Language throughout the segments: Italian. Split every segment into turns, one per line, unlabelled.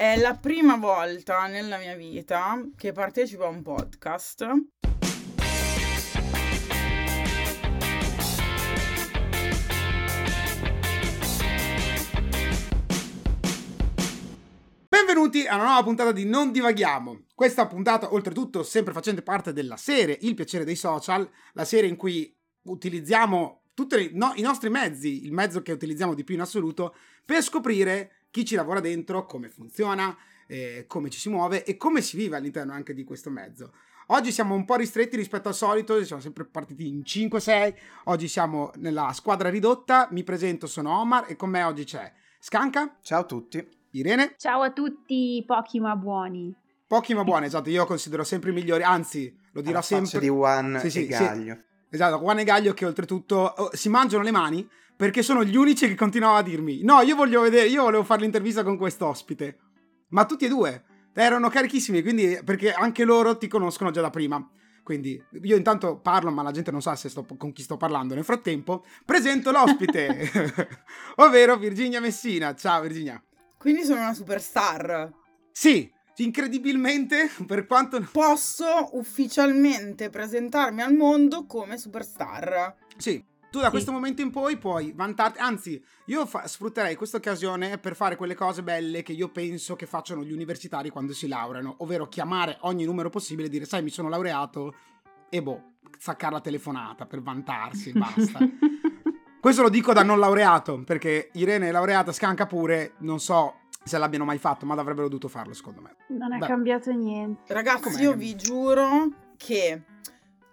È la prima volta nella mia vita che partecipo a un podcast.
Benvenuti a una nuova puntata di Non Divaghiamo. Questa puntata, oltretutto, sempre facente parte della serie Il piacere dei social, la serie in cui utilizziamo tutti no, i nostri mezzi, il mezzo che utilizziamo di più in assoluto, per scoprire chi ci lavora dentro, come funziona, eh, come ci si muove e come si vive all'interno anche di questo mezzo. Oggi siamo un po' ristretti rispetto al solito, siamo sempre partiti in 5-6, oggi siamo nella squadra ridotta, mi presento, sono Omar e con me oggi c'è Scanca.
Ciao a tutti.
Irene.
Ciao a tutti, pochi ma buoni.
Pochi ma buoni, esatto, io considero sempre i migliori, anzi lo dirò sempre.
di Juan
Sì, sì,
e Gaglio.
sì. Esatto, Juan e Gaglio che oltretutto oh, si mangiano le mani perché sono gli unici che continuavano a dirmi no, io voglio vedere, io volevo fare l'intervista con quest'ospite. Ma tutti e due erano carichissimi, quindi perché anche loro ti conoscono già da prima. Quindi io intanto parlo, ma la gente non sa se sto, con chi sto parlando. Nel frattempo presento l'ospite, ovvero Virginia Messina. Ciao Virginia.
Quindi sono una superstar.
Sì, incredibilmente, per quanto...
Posso ufficialmente presentarmi al mondo come superstar.
Sì, tu da questo momento in poi puoi vantarti, anzi, io fa- sfrutterei questa occasione per fare quelle cose belle che io penso che facciano gli universitari quando si laureano, ovvero chiamare ogni numero possibile e dire sai mi sono laureato e boh, saccare la telefonata per vantarsi, basta. Questo lo dico da non laureato, perché Irene è laureata, scanca pure, non so se l'abbiano mai fatto, ma avrebbero dovuto farlo secondo me.
Non è
Beh.
cambiato niente.
Ragazzi,
Com'è?
io vi giuro che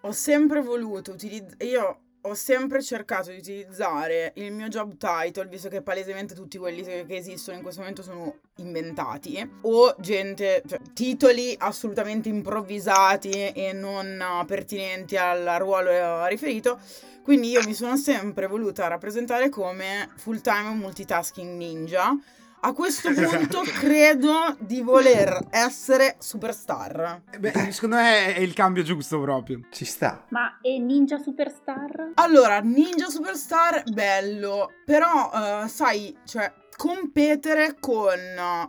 ho sempre voluto utilizzare. Io ho sempre cercato di utilizzare il mio job title, visto che palesemente tutti quelli che esistono in questo momento sono inventati, o gente, cioè titoli assolutamente improvvisati e non eh, pertinenti al ruolo riferito. Quindi io mi sono sempre voluta rappresentare come full time multitasking ninja. A questo punto
Esatto.
credo di voler essere superstar.
Eh Beh, secondo me è il cambio giusto proprio.
Ci sta.
Ma è Ninja Superstar?
Allora, Ninja Superstar, bello, però eh, sai, cioè, competere con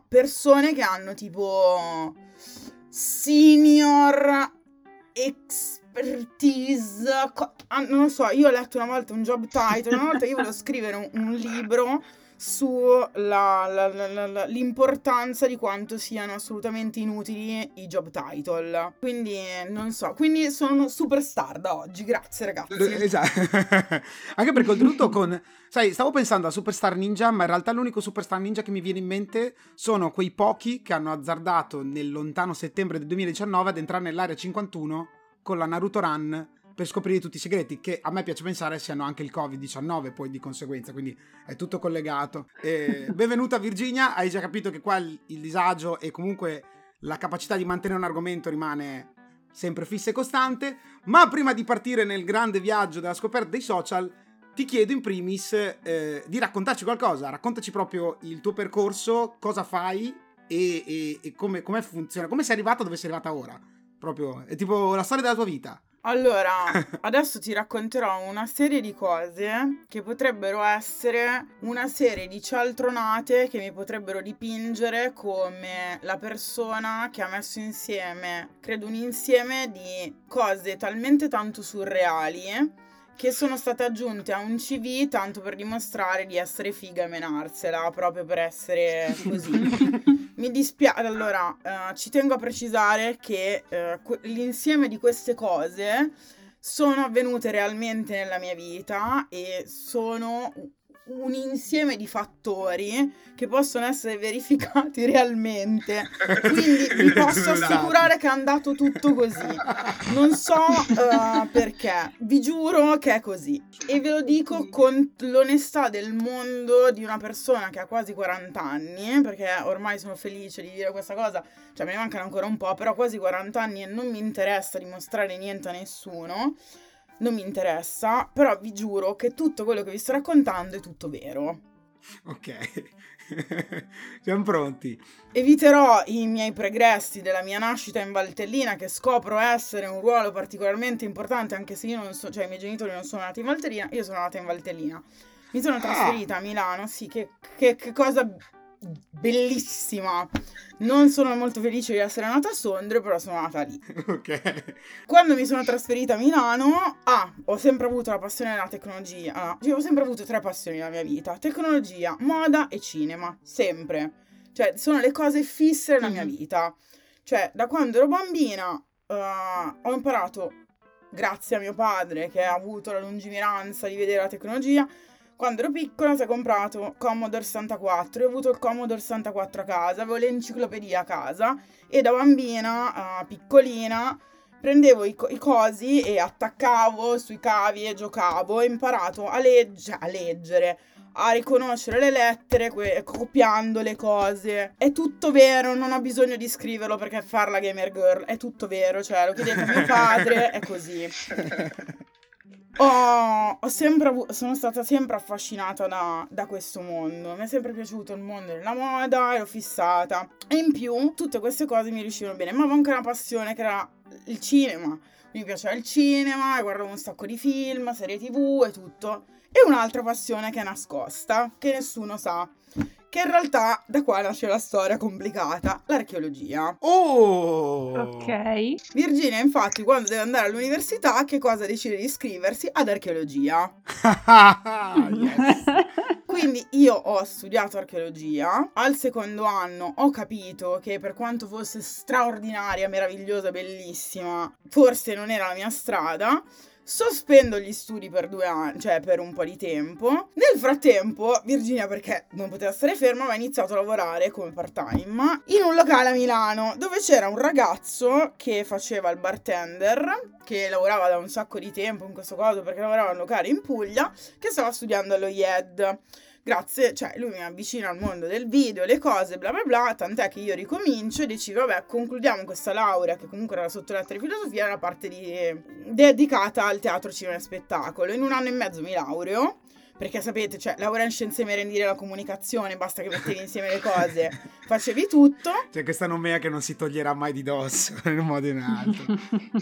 persone che hanno tipo senior expertise, co- ah, non lo so, io ho letto una volta un job title, una volta io volevo scrivere un, un libro sull'importanza di quanto siano assolutamente inutili i job title. Quindi non so, quindi sono superstar da oggi, grazie ragazzi.
Esatto. Anche perché oltretutto con... Sai, stavo pensando a Superstar Ninja, ma in realtà l'unico Superstar Ninja che mi viene in mente sono quei pochi che hanno azzardato nel lontano settembre del 2019 ad entrare nell'area 51 con la Naruto Run per scoprire tutti i segreti, che a me piace pensare siano anche il Covid-19 poi di conseguenza, quindi è tutto collegato. Eh, benvenuta Virginia, hai già capito che qua il, il disagio e comunque la capacità di mantenere un argomento rimane sempre fissa e costante, ma prima di partire nel grande viaggio della scoperta dei social, ti chiedo in primis eh, di raccontarci qualcosa, raccontaci proprio il tuo percorso, cosa fai e, e- e come, come funziona, come sei arrivata dove sei arrivata ora, proprio, è tipo la storia della tua vita.
Allora, adesso ti racconterò una serie di cose che potrebbero essere una serie di cialtronate che mi potrebbero dipingere come la persona che ha messo insieme, credo un insieme di cose talmente tanto surreali che sono state aggiunte a un CV tanto per dimostrare di essere figa e menarsela, proprio per essere così. Mi dispiace, allora eh, ci tengo a precisare che eh, que- l'insieme di queste cose sono avvenute realmente nella mia vita e sono un insieme di fattori che possono essere verificati realmente. Quindi vi posso
Esatto.
assicurare che è andato tutto così. Non so eh, perché, vi giuro che è così. E ve lo dico con l'onestà del mondo di una persona che ha quasi 40 anni, perché ormai sono felice di dire questa cosa, cioè me ne mancano ancora un po', però quasi 40 anni e non mi interessa dimostrare niente a nessuno. Non mi interessa, però vi giuro che tutto quello che vi sto raccontando è tutto vero.
Ok, siamo pronti.
Eviterò i miei pregressi della mia nascita in Valtellina, che scopro essere un ruolo particolarmente importante, anche se io non so, cioè i miei genitori non sono nati in Valtellina, io sono nata in Valtellina. Mi sono trasferita a Milano, sì, che, che- che cosa bellissima. Non sono molto felice di essere nata a Sondrio, però sono nata lì.
Ok.
Quando mi sono trasferita a Milano, ah, ho sempre avuto la passione della tecnologia. Ah, cioè, ho sempre avuto tre passioni nella mia vita: tecnologia, moda e cinema. Sempre. Cioè, sono le cose fisse nella mia
Mhm.
vita. Cioè, da quando ero bambina eh, ho imparato, grazie a mio padre che ha avuto la lungimiranza di vedere la tecnologia, quando ero piccola si è comprato Commodore 64, io ho avuto il Commodore 64 a casa, avevo l'enciclopedia a casa e da bambina, eh, piccolina, prendevo i, co- i cosi e attaccavo sui cavi e giocavo, ho imparato a, legge- a leggere, a riconoscere le lettere, que- copiando le cose. È tutto vero, non ho bisogno di scriverlo perché far la gamer girl è tutto vero, cioè lo chiedete a mio padre, è così. Ho, ho sempre avu- sono stata sempre affascinata da, da questo mondo. Mi è sempre piaciuto il mondo della moda, ero fissata. E in più, tutte queste cose mi riuscivano bene. Ma avevo anche una passione che era il cinema. Mi piaceva il cinema, guardavo un sacco di film, serie tv e tutto. E un'altra passione che è nascosta, che nessuno sa. Che in realtà da qua nasce la storia complicata, l'archeologia.
Oh!
Ok.
Virginia, infatti, quando deve andare all'università, che cosa decide di iscriversi? Ad archeologia.
yes.
Quindi io ho studiato archeologia, al secondo anno ho capito che per quanto fosse straordinaria, meravigliosa, bellissima, forse non era la mia strada. Sospendo gli studi per due anni, cioè per un po' di tempo. Nel frattempo, Virginia, perché non poteva stare ferma, aveva iniziato a lavorare come part-time in un locale a Milano dove c'era un ragazzo che faceva il bartender, che lavorava da un sacco di tempo in questo caso perché lavorava in un locale in Puglia, che stava studiando allo IED. Grazie, cioè lui mi avvicina al mondo del video, le cose, bla bla bla, tant'è che io ricomincio e decido, vabbè, concludiamo questa laurea, che comunque era la sottoletta di filosofia, era parte di, dedicata al teatro, cinema e spettacolo. In un anno e mezzo mi laureo, perché sapete, cioè, laurea in scienze merendine e la comunicazione, basta che mettevi insieme le cose, facevi tutto.
C'è questa nomea che non si toglierà mai di dosso, in un modo o in un altro.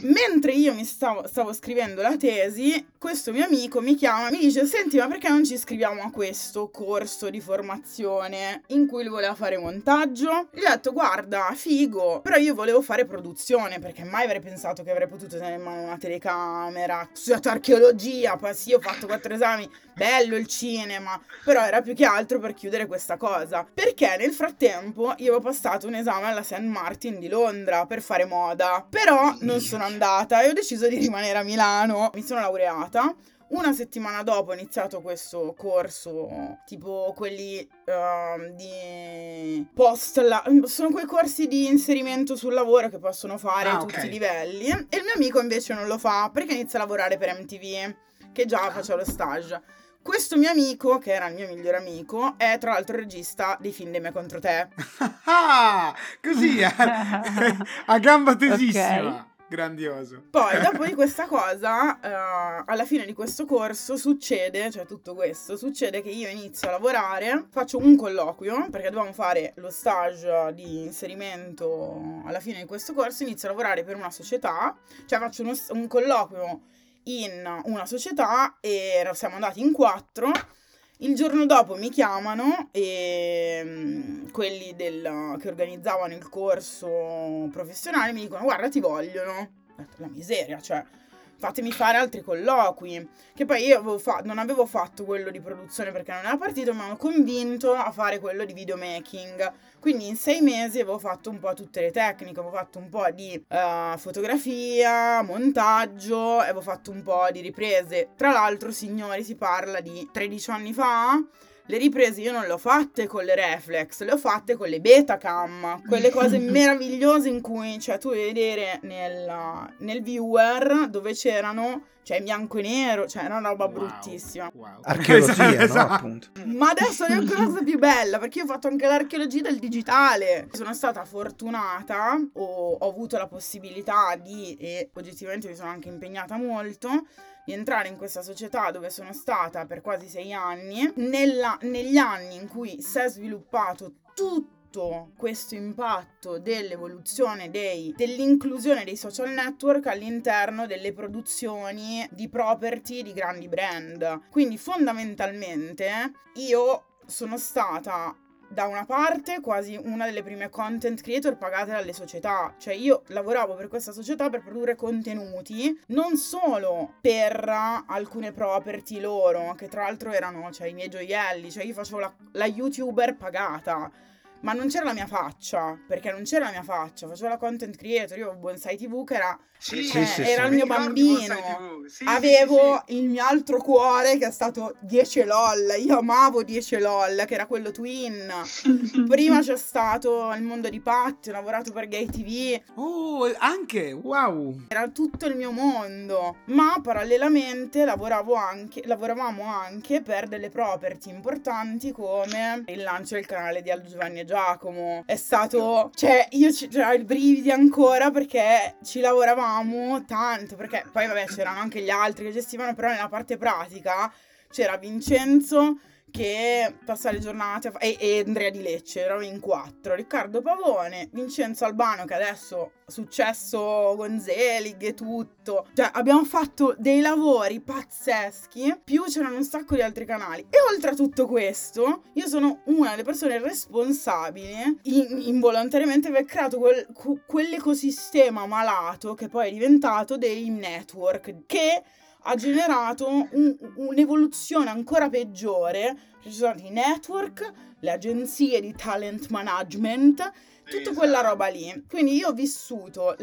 Mentre io mi stavo, stavo scrivendo la tesi, questo mio amico mi chiama e mi dice: Senti, ma perché non ci iscriviamo a questo corso di formazione in cui lui voleva fare montaggio? Gli ho detto: Guarda, figo, però io volevo fare produzione perché mai avrei pensato che avrei potuto tenere in mano una telecamera. Studiato archeologia, poi sì, ho fatto quattro esami, bello il cinema, però era più che altro per chiudere questa cosa. Perché nel frattempo io avevo passato un esame alla St. Martin di Londra per fare moda, però non sono andata e ho deciso di rimanere a Milano. Mi sono laureata. Una settimana dopo ho iniziato questo corso, tipo quelli ehm, di post, la- sono quei corsi di inserimento sul lavoro che possono fare
Ah,
a tutti
ok.
i livelli. E il mio amico invece non lo fa perché inizia a lavorare per MTV, che già faceva lo stage. Questo mio amico, che era il mio migliore amico, è tra l'altro il regista di film di Me contro te.
Ah, così, eh. a gamba tesissima. Grandioso.
Poi, dopo di questa cosa, eh, alla fine di questo corso succede, cioè tutto questo, succede che io inizio a lavorare, faccio un colloquio, perché dovevamo fare lo stage di inserimento alla fine di questo corso, inizio a lavorare per una società, cioè faccio uno- un colloquio in una società e siamo andati in quattro. Il giorno dopo mi chiamano e mm, quelli del- che organizzavano il corso professionale mi dicono guarda ti vogliono. La miseria, cioè fatemi fare altri colloqui. Che poi io avevo fa- non avevo fatto quello di produzione perché non era partito, mi hanno convinto a fare quello di videomaking. Quindi in sei mesi avevo fatto un po' tutte le tecniche, avevo fatto un po' di eh, fotografia, montaggio, avevo fatto un po' di riprese. Tra l'altro, signori, si parla di 13 anni fa. Le riprese io non le ho fatte con le reflex, le ho fatte con le Betacam, quelle cose meravigliose in cui cioè, tu devi vedere nel, nel viewer dove c'erano, cioè in bianco e nero, cioè era una roba
Wow.
bruttissima.
Wow.
Archeologia, no?
Esatto.
Appunto.
Ma adesso è la cosa più bella perché io ho fatto anche l'archeologia del digitale. Sono stata fortunata, ho, ho avuto la possibilità di, e oggettivamente mi sono anche impegnata molto, di entrare in questa società dove sono stata per quasi sei anni. Nella- negli anni in cui si è sviluppato tutto questo impatto dell'evoluzione dei, dell'inclusione dei social network all'interno delle produzioni di property di grandi brand. Quindi fondamentalmente io sono stata da una parte quasi una delle prime content creator pagate dalle società, cioè io lavoravo per questa società per produrre contenuti non solo per alcune property loro, che tra l'altro erano cioè, i miei gioielli, cioè io facevo la, la youtuber pagata ma non c'era la mia faccia, perché non c'era la mia faccia, facevo la content creator, io avevo Bonsai TV che era,
Sì,
cioè,
sì,
era
sì.
il mio bambino. Avevo il mio altro cuore che è stato 10 LOL, io amavo 10 LOL, che era quello Twin. Prima c'è stato il mondo di Pat, ho lavorato per Gay TV,
Oh, anche, wow.
era tutto il mio mondo, ma parallelamente lavoravo anche, lavoravamo anche per delle property importanti come il lancio del canale di Aldo Giovanni e Giacomo. È stato, cioè, io cioè, ho i brividi ancora perché ci lavoravamo tanto, perché poi vabbè c'erano anche gli altri che gestivano, però nella parte pratica c'era Vincenzo che passa le giornate fa- e, e Andrea di Lecce, eravamo in quattro, Riccardo Pavone, Vincenzo Albano che adesso è successo con Zelig e tutto, cioè abbiamo fatto dei lavori pazzeschi, più c'erano un sacco di altri canali. E oltre a tutto questo io sono una delle persone responsabili in- involontariamente aver creato quel- quell'ecosistema malato che poi è diventato dei network che ha generato un- un'evoluzione ancora peggiore. Ci sono i network, le agenzie di talent management, tutta quella roba lì. Quindi io ho vissuto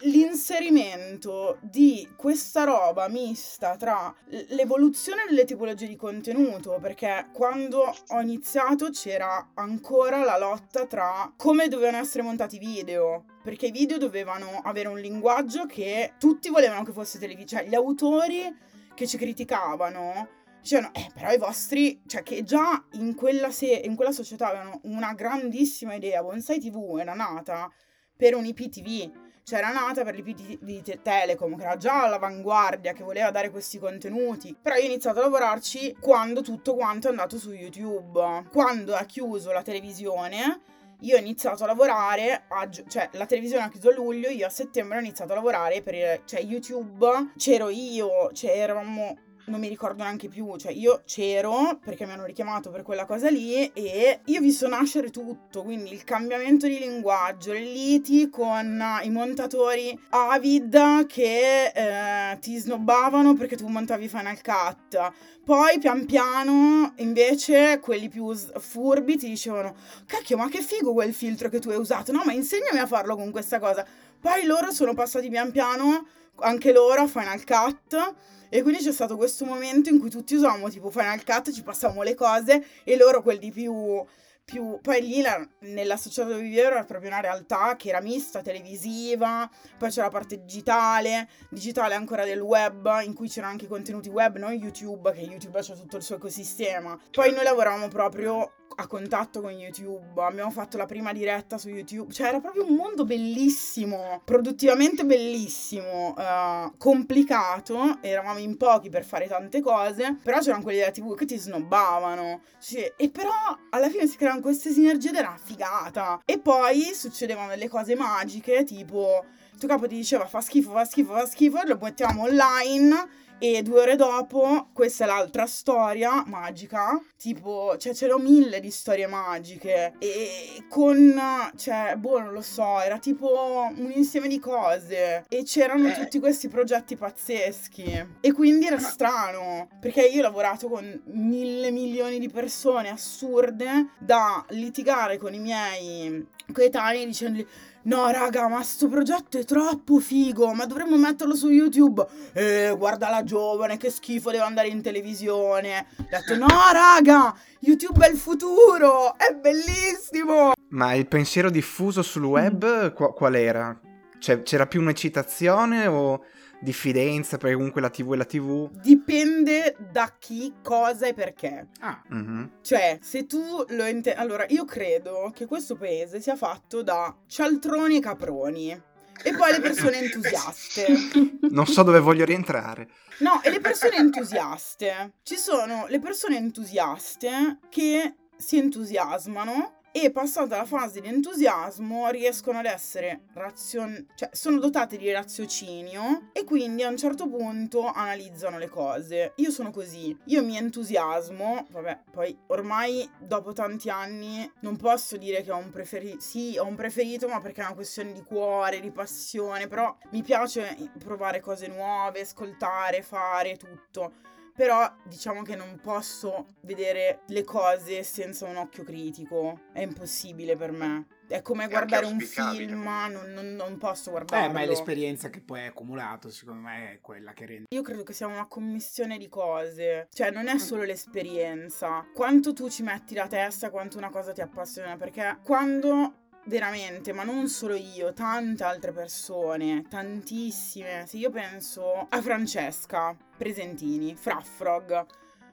l'inserimento di questa roba mista tra l'evoluzione delle tipologie di contenuto, perché quando ho iniziato c'era ancora la lotta tra come dovevano essere montati i video, perché i video dovevano avere un linguaggio che tutti volevano che fosse televisivo, cioè gli autori che ci criticavano dicevano, eh, però i vostri, cioè che già in quella, se- in quella società avevano una grandissima idea, Bonsai TV era nata per un IPTV, cioè era nata per l'IP di Te- Telecom, che era già all'avanguardia, che voleva dare questi contenuti, però io ho iniziato a lavorarci quando tutto quanto è andato su YouTube, quando ha chiuso la televisione, io ho iniziato a lavorare, a cioè la televisione ha chiuso a luglio, io a settembre ho iniziato a lavorare per cioè, YouTube, c'ero io, cioè eravamo non mi ricordo neanche più, cioè io c'ero perché mi hanno richiamato per quella cosa lì e io ho visto nascere tutto, quindi il cambiamento di linguaggio, le liti con i montatori avid che eh, ti snobbavano perché tu montavi Final Cut. Poi pian piano invece quelli più furbi ti dicevano cacchio ma che figo quel filtro che tu hai usato, no ma insegnami a farlo con questa cosa. Poi loro sono passati pian piano anche loro a Final Cut e quindi c'è stato questo momento in cui tutti usavamo tipo Final Cut, ci passavamo le cose e loro quelli più... più... Poi lì la- nella dove vivevo era proprio una realtà che era mista, televisiva, poi c'era la parte digitale, digitale ancora del web, in cui c'erano anche contenuti web, non YouTube, che YouTube c'ha tutto il suo ecosistema. Poi noi lavoravamo proprio a contatto con YouTube, abbiamo fatto la prima diretta su YouTube, cioè era proprio un mondo bellissimo, produttivamente bellissimo, eh, complicato, eravamo in pochi per fare tante cose, però c'erano quelli della TV che ti snobbavano, sì, e però alla fine si creavano queste sinergie ed era una figata. E poi succedevano delle cose magiche, tipo il tuo capo ti diceva fa schifo, fa schifo, fa schifo, lo mettiamo online e due ore dopo, questa è l'altra storia magica, tipo, cioè ce l'ho mille di storie magiche. E con, cioè, boh, non lo so, era tipo un insieme di cose. E c'erano
Eh.
tutti questi progetti pazzeschi. E quindi era strano, perché io ho lavorato con mille milioni di persone assurde da litigare con i miei coetanei dicendogli No, raga, ma sto progetto è troppo figo, ma dovremmo metterlo su YouTube. Eh, guarda la giovane, che schifo, deve andare in televisione. Ho detto, no, raga, YouTube è il futuro, è bellissimo.
Ma il pensiero diffuso sul web qua- qual era? Cioè, c'era più un'eccitazione o diffidenza perché comunque la TV è la TV?
Dipende da chi, cosa e perché.
Ah,
Mhm.
Cioè, se tu lo intendi... Allora, io credo che questo paese sia fatto da cialtroni e caproni. E poi le persone entusiaste.
Non so dove voglio rientrare.
No, e le persone entusiaste. Ci sono le persone entusiaste che si entusiasmano e passata la fase di entusiasmo riescono ad essere razion... cioè sono dotate di raziocinio e quindi a un certo punto analizzano le cose. Io sono così, io mi entusiasmo, vabbè, poi ormai dopo tanti anni non posso dire che ho un preferito, sì, ho un preferito, ma perché è una questione di cuore, di passione, però mi piace provare cose nuove, ascoltare, fare tutto però diciamo che non posso vedere le cose senza un occhio critico. È impossibile per me. È come
È
guardare un film, non, non- non posso
Eh,
guardarlo.
ma è l'esperienza che poi hai accumulato, secondo me, è quella che rende.
Io credo che sia una commissione di cose, cioè non è
Mm.
solo l'esperienza, quanto tu ci metti la testa, quanto una cosa ti appassiona, perché quando veramente, ma non solo io, tante altre persone, tantissime, se io penso a Francesca Presentini, Fraffrog,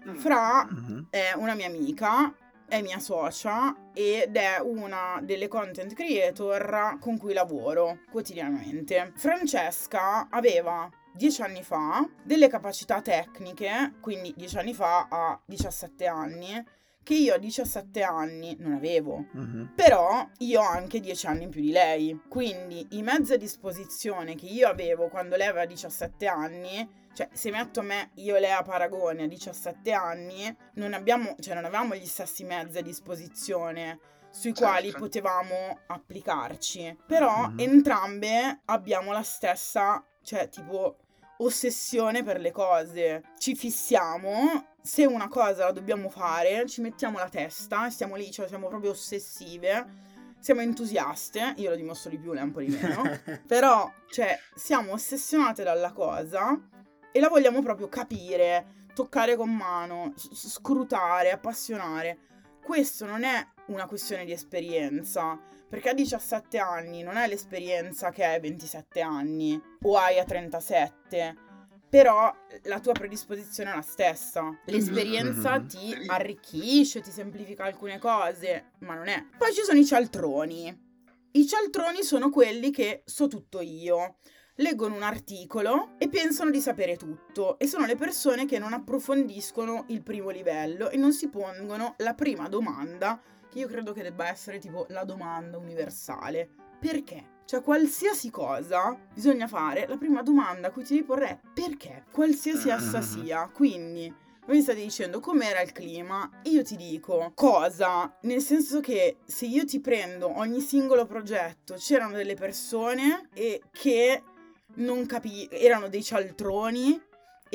Mm.
Fra
Mhm.
è una mia amica, è mia socia ed è una delle content creator con cui lavoro quotidianamente. Francesca aveva dieci anni fa delle capacità tecniche, quindi dieci anni fa a 17 anni, che io a 17 anni non avevo.
Mhm.
Però io ho anche 10 anni in più di lei, quindi i mezzi a disposizione che io avevo quando lei aveva 17 anni, cioè se metto me, io e lei a paragone a 17 anni, non abbiamo, cioè non avevamo gli stessi mezzi a disposizione sui
Certo.
quali potevamo applicarci. Però
Mhm.
entrambe abbiamo la stessa, cioè tipo ossessione per le cose. Ci fissiamo, se una cosa la dobbiamo fare, ci mettiamo la testa, stiamo lì, cioè siamo proprio ossessive. Siamo entusiaste, io lo dimostro di più, lei un po' di meno. Però, cioè, siamo ossessionate dalla cosa e la vogliamo proprio capire, toccare con mano, scrutare, appassionare. Questo non è una questione di esperienza, perché a 17 anni non è l'esperienza che hai a 27 anni o hai a 37. Però la tua predisposizione è la stessa. L'esperienza
Mhm.
ti arricchisce, ti semplifica alcune cose, ma non è. Poi ci sono i cialtroni. I cialtroni sono quelli che so tutto io. Leggono un articolo e pensano di sapere tutto e sono le persone che non approfondiscono il primo livello e non si pongono la prima domanda, che io credo che debba essere tipo la domanda universale. Perché? Cioè, qualsiasi cosa bisogna fare, la prima domanda a cui ti devi porre è perché? Qualsiasi essa
Mhm.
sia. Quindi, voi mi state dicendo com'era il clima, io ti dico cosa, nel senso che se io ti prendo ogni singolo progetto, c'erano delle persone e che non capi erano dei cialtroni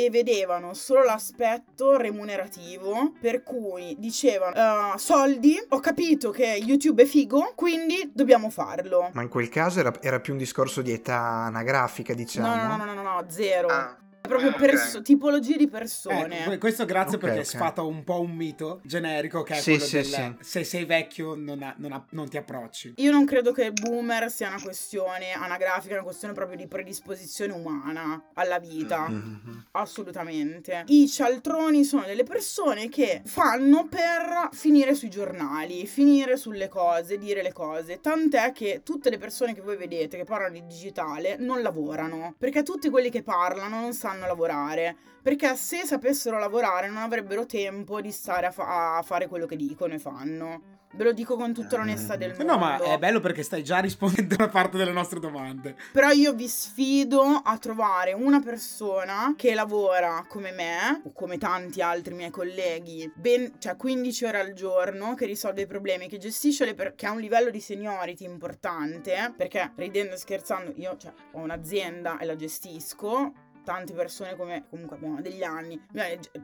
e vedevano solo l'aspetto remunerativo, per cui dicevano "Uh, soldi, ho capito che YouTube è figo, quindi dobbiamo farlo.
Ma in quel caso era, era più un discorso di età anagrafica, diciamo.
No, no, no, no, no, no, zero.
Ah,
proprio perso- tipologie di persone.
Ecco, questo grazie
Ok,
perché
ok.
sfata un po' un mito generico che è
Sì,
quello
sì,
del
sì.
se sei vecchio non, ha- non ha- non ti approcci.
Io non credo che boomer sia una questione anagrafica, è una questione proprio di predisposizione umana alla vita.
Mhm.
Assolutamente. I cialtroni sono delle persone che fanno per finire sui giornali, finire sulle cose, dire le cose. Tant'è che tutte le persone che voi vedete che parlano di digitale non lavorano. Perché tutti quelli che parlano non sanno lavorare. Perché se sapessero lavorare non avrebbero tempo di stare a, fa- a fare quello che dicono e fanno. Ve lo dico con tutta l'onestà del mondo.
No, ma è bello perché stai già rispondendo a una parte delle nostre domande.
Però io vi sfido a trovare una persona che lavora come me, o come tanti altri miei colleghi, ben, cioè 15 ore al giorno, che risolve i problemi, che gestisce le per- che ha un livello di seniority importante, perché ridendo e scherzando, io cioè, ho un'azienda e la gestisco. Tante persone come comunque abbiamo degli anni,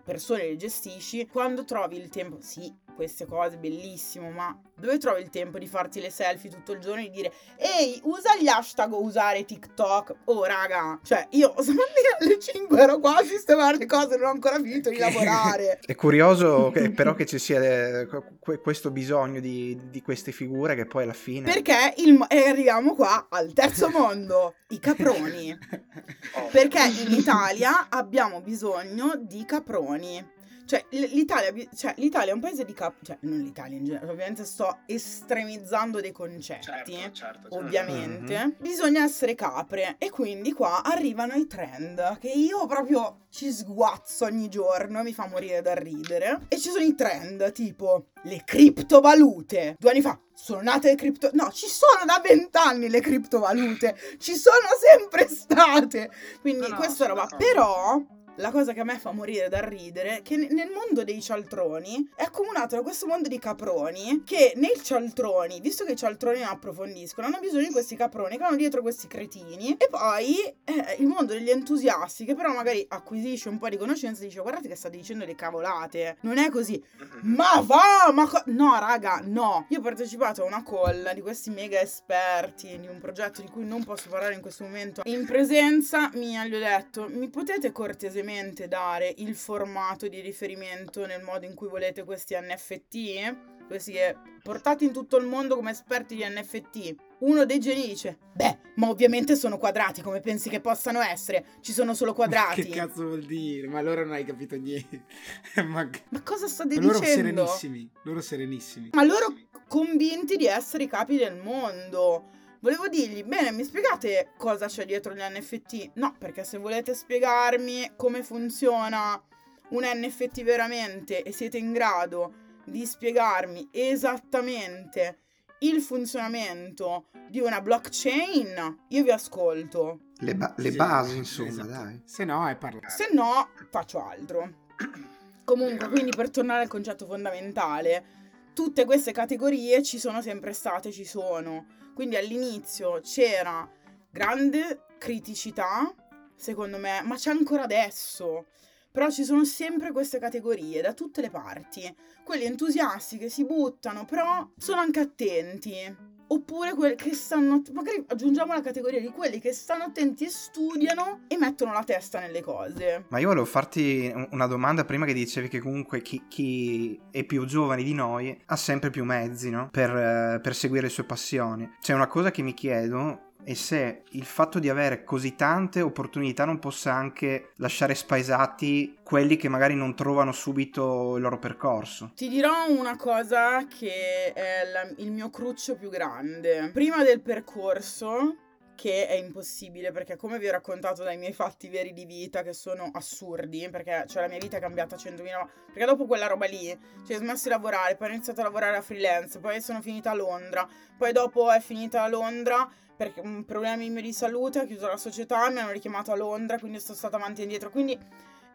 persone le gestisci. Quando trovi il tempo, sì, queste cose bellissimo, ma dove trovi il tempo di farti le selfie tutto il giorno e di dire Ehi, usa gli hashtag o usare TikTok. Oh, raga, cioè, io sono lì alle 5 ero qua a sistemare le cose, non ho ancora finito di lavorare.
È curioso che- però che ci sia eh, que- questo bisogno di, di queste figure che poi alla fine...
Perché il e arriviamo qua al terzo mondo, i caproni.
Oh.
Perché in Italia abbiamo bisogno di caproni. Cioè, l'Italia, cioè, l'Italia è un paese di cap... Cioè, non l'Italia in genere, ovviamente sto estremizzando dei concetti.
Certo, certo. certo.
Ovviamente, bisogna essere capre e quindi qua arrivano i trend che io proprio ci sguazzo ogni giorno mi fa morire da ridere. E ci sono i trend tipo le criptovalute. Due anni fa sono nate le cripto... No, ci sono da vent'anni le criptovalute. Ci sono sempre state. Quindi
No, no,
questa
sono
roba. Però la cosa che a me fa morire dal ridere è che ne- nel mondo dei cialtroni è accomunato da questo mondo di caproni che nei cialtroni, visto che i cialtroni non approfondiscono, hanno bisogno di questi caproni che hanno dietro questi cretini e poi eh, il mondo degli entusiasti che però magari acquisisce un po' di conoscenza dice guardate che state dicendo le cavolate, non è così. Ma va, ma co- no, raga, no. Io ho partecipato a una call di questi mega esperti di un progetto di cui non posso parlare in questo momento. In presenza mia gli ho detto: "Mi potete cortesemente dare il formato di riferimento nel modo in cui volete questi NFT?" Questi che portati in tutto il mondo come esperti di NFT. Uno dei geni dice: "Beh, ma ovviamente sono quadrati, come pensi che possano essere? Ci sono solo quadrati."
Che cazzo vuol dire? Ma allora non hai capito niente. Ma
Ma cosa
loro
dicendo?
serenissimi, loro serenissimi.
Ma loro convinti di essere i capi del mondo. Volevo dirgli, bene, mi spiegate cosa c'è dietro gli NFT? No, perché se volete spiegarmi come funziona un NFT veramente e siete in grado di spiegarmi esattamente il funzionamento di una blockchain, io vi ascolto.
Le, ba- le
Sì,
basi, insomma,
esatto.
dai.
Se no è parlare.
Se no, faccio altro. Comunque, quindi per tornare al concetto fondamentale, tutte queste categorie ci sono sempre state, ci sono. Quindi all'inizio c'era grande criticità, secondo me, ma c'è ancora adesso. Però ci sono sempre queste categorie da tutte le parti. Quelli entusiasti che si buttano, però sono anche attenti. Oppure quelli che stanno. Magari aggiungiamo la categoria di quelli che stanno attenti e studiano e mettono la testa nelle cose.
Ma io volevo farti un- una domanda prima che dicevi che comunque chi, chi è più giovane di noi ha sempre più mezzi, no? Per, eh, per seguire le sue passioni. C'è una cosa che mi chiedo è se il fatto di avere così tante opportunità non possa anche lasciare spaesati quelli che magari non trovano subito il loro percorso.
Ti dirò una cosa che è la- il mio cruccio più grande. Prima del percorso, che è impossibile perché come vi ho raccontato dai miei fatti veri di vita che sono assurdi, perché cioè la mia vita è cambiata a 100.000 perché dopo quella roba lì, cioè ho smesso di lavorare, poi ho iniziato a lavorare a freelance, poi sono finita a Londra, poi dopo è finita a Londra un problemi miei di salute, ho chiuso la società, mi hanno richiamato a Londra, quindi sono stata avanti e indietro, quindi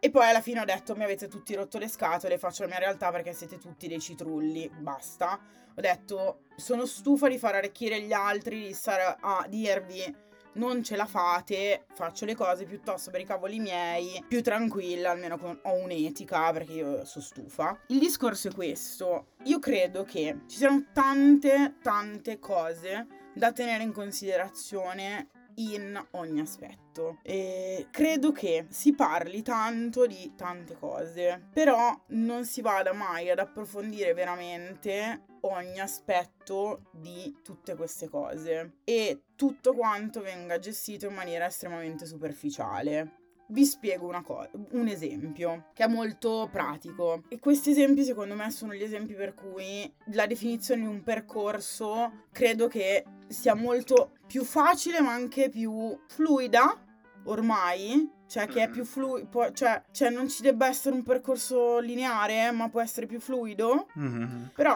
e poi alla fine ho detto mi avete tutti rotto le scatole, faccio la mia realtà perché siete tutti dei citrulli, basta. Ho detto sono stufa di far arricchire gli altri, di stare a dirvi non ce la fate, faccio le cose piuttosto per i cavoli miei, più tranquilla, almeno con- ho un'etica perché io sono stufa. Il discorso è questo, io credo che ci siano tante, tante cose da tenere in considerazione in ogni aspetto. E credo che si parli tanto di tante cose, però non si vada mai ad approfondire veramente ogni aspetto di tutte queste cose e tutto quanto venga gestito in maniera estremamente superficiale. Vi spiego una cosa, un esempio che è molto pratico. E questi esempi secondo me sono gli esempi per cui la definizione di un percorso credo che sia molto più facile ma anche più fluida ormai, cioè che è più fluido, cioè, cioè non ci debba essere un percorso lineare ma può essere più fluido,
Mhm.
però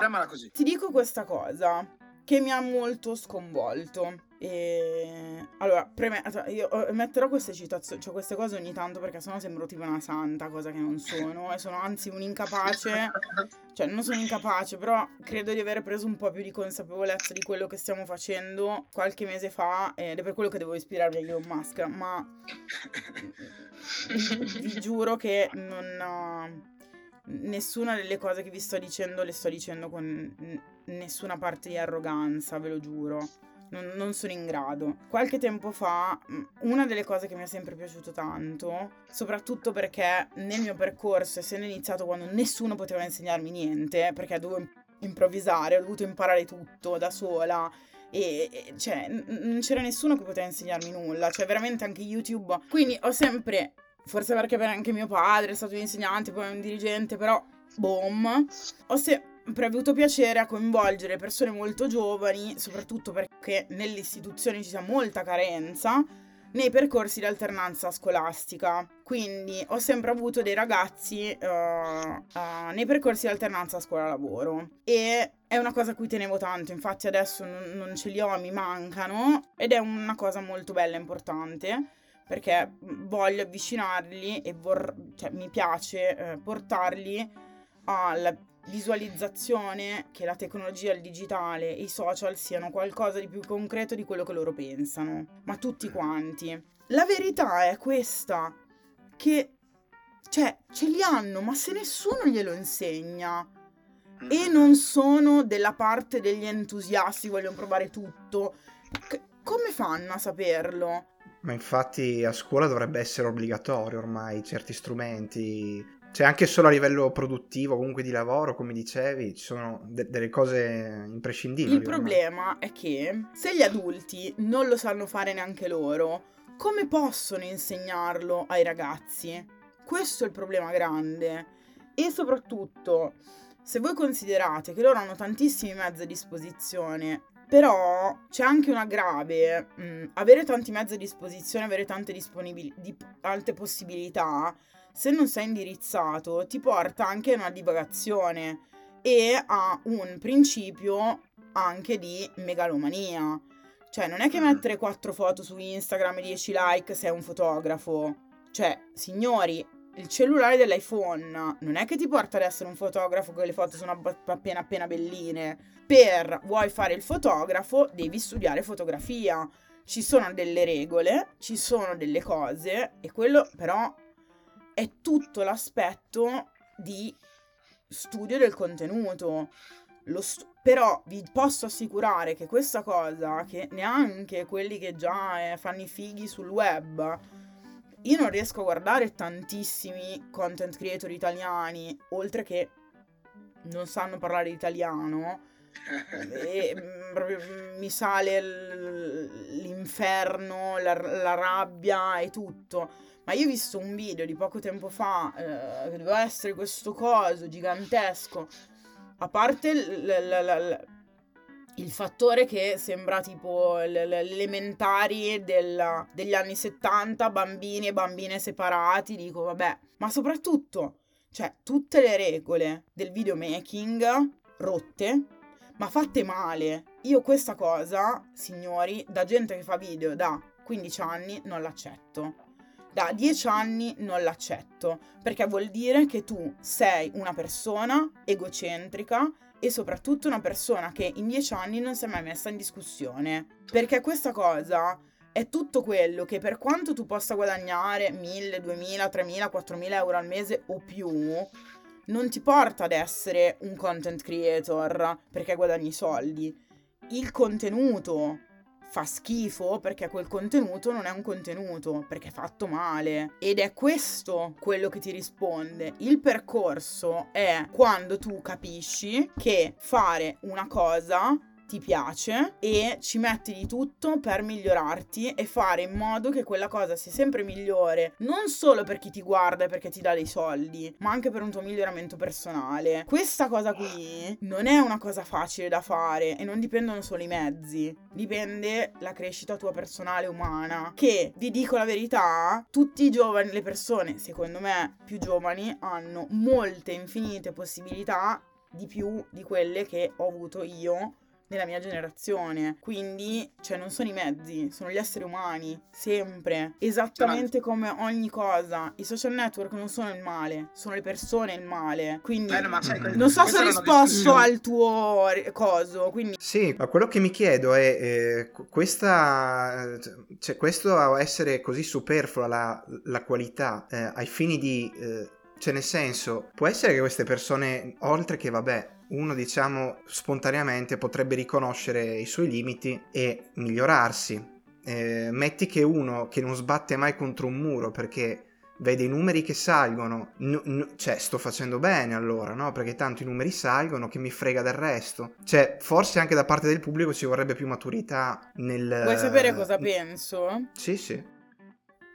ti dico questa cosa che mi ha molto sconvolto. E allora, premessa, io eh, metterò queste citazioni, cioè queste cose ogni tanto perché sennò sembro tipo una santa, cosa che non sono, e sono anzi un incapace. Cioè, non sono incapace, però credo di aver preso un po' più di consapevolezza di quello che stiamo facendo qualche mese fa ed è per quello che devo ispirarmi a Elon Musk, ma vi giuro che non nessuna delle cose che vi sto dicendo le sto dicendo con nessuna parte di arroganza, ve lo giuro. Non, non sono in grado. Qualche tempo fa, mh, una delle cose che mi è sempre piaciuto tanto, soprattutto perché nel mio percorso, essendo iniziato quando nessuno poteva insegnarmi niente, perché dovevo im- improvvisare, ho dovuto imparare tutto da sola. E, cioè, non c'era nessuno che poteva insegnarmi nulla, cioè veramente anche YouTube. Quindi ho sempre forse perché per anche mio padre è stato un insegnante, poi un dirigente, però boom, ho sempre avuto piacere a coinvolgere persone molto giovani, soprattutto perché nelle istituzioni ci sia molta carenza, nei percorsi di alternanza scolastica. Quindi ho sempre avuto dei ragazzi uh, uh, nei percorsi di alternanza scuola-lavoro e è una cosa a cui tenevo tanto, infatti adesso non, non ce li ho, mi mancano ed è una cosa molto bella e importante perché voglio avvicinarli e vor- cioè, mi piace eh, portarli alla visualizzazione che la tecnologia, il digitale e i social siano qualcosa di più concreto di quello che loro pensano, ma tutti quanti. La verità è questa, che cioè ce li hanno, ma se nessuno glielo insegna e non sono della parte degli entusiasti, vogliono provare tutto, c- come fanno a saperlo?
Ma infatti a scuola dovrebbe essere obbligatorio ormai certi strumenti, cioè anche solo a livello produttivo, comunque di lavoro, come dicevi, ci sono de- delle cose imprescindibili.
Il problema è che se gli adulti non lo sanno fare neanche loro, come possono insegnarlo ai ragazzi? Questo è il problema grande. E soprattutto, se voi considerate che loro hanno tantissimi mezzi a disposizione però c'è anche una grave, mh, avere tanti mezzi a disposizione, avere tante, disponibil- di- tante possibilità, se non sei indirizzato, ti porta anche a una divagazione e a un principio anche di megalomania. Cioè, non è che mettere quattro foto su Instagram e 10 like sei un fotografo. Cioè, signori, il cellulare dell'iPhone non è che ti porta ad essere un fotografo che le foto sono appena appena belline. Per vuoi fare il fotografo, devi studiare fotografia. Ci sono delle regole, ci sono delle cose e quello però è tutto l'aspetto di studio del contenuto. St- però vi posso assicurare che questa cosa, che neanche quelli che già eh, fanno i fighi sul web, io non riesco a guardare tantissimi content creator italiani, oltre che non sanno parlare italiano. e mm, proprio mi sale l'inferno, la, la, rabbia e tutto. Ma io ho visto un video di poco tempo fa eh, che doveva essere questo coso gigantesco. A parte l- l- l- il fattore che sembra tipo l'elementari del, degli anni 70, bambini e bambine separati, dico vabbè, ma soprattutto, cioè, tutte le regole del videomaking rotte, ma fatte male. Io questa cosa, signori, da gente che fa video da 15 anni non l'accetto. Da 10 anni non l'accetto, perché vuol dire che tu sei una persona egocentrica e soprattutto una persona che in dieci anni non si è mai messa in discussione. Perché questa cosa è tutto quello che per quanto tu possa guadagnare 1000, 2000, 3000, 4000 euro al mese o più, non ti porta ad essere un content creator perché guadagni soldi. Il contenuto fa schifo perché quel contenuto non è un contenuto, perché è fatto male. Ed è questo quello che ti risponde. Il percorso è quando tu capisci che fare una cosa ti piace e ci metti di tutto per migliorarti e fare in modo che quella cosa sia sempre migliore, non solo per chi ti guarda e perché ti dà dei soldi, ma anche per un tuo miglioramento personale. Questa cosa qui non è una cosa facile da fare e non dipendono solo i mezzi, dipende la crescita tua personale umana, che vi dico la verità, tutti i giovani, le persone, secondo me, più giovani hanno molte infinite possibilità di più di quelle che ho avuto io nella mia generazione. Quindi, cioè, non sono i mezzi, sono gli esseri umani, sempre. Esattamente come ogni cosa. I social network non sono il male, sono le persone il male. Quindi, eh, no, sai, non so se ho risposto al tuo coso. Quindi...
Sì, ma quello che mi chiedo è, eh, questa, cioè, questo essere così superflua la, la qualità eh, ai fini di... Cioè, nel senso, può essere che queste persone, oltre che, vabbè, uno diciamo spontaneamente potrebbe riconoscere i suoi limiti e migliorarsi. Eh, metti che uno che non sbatte mai contro un muro perché vede i numeri che salgono, n- n- cioè sto facendo bene allora, no? Perché tanto i numeri salgono che mi frega del resto. Cioè, forse anche da parte del pubblico ci vorrebbe più maturità nel...
Vuoi sapere cosa penso?
Sì, sì.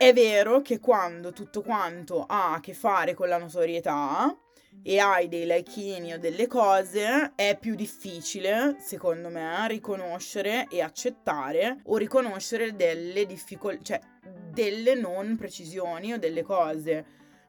È vero che quando tutto quanto ha a che fare con la notorietà e hai dei likini o delle cose, è più difficile, secondo me, riconoscere e accettare o riconoscere delle difficoltà, cioè delle non precisioni o delle cose.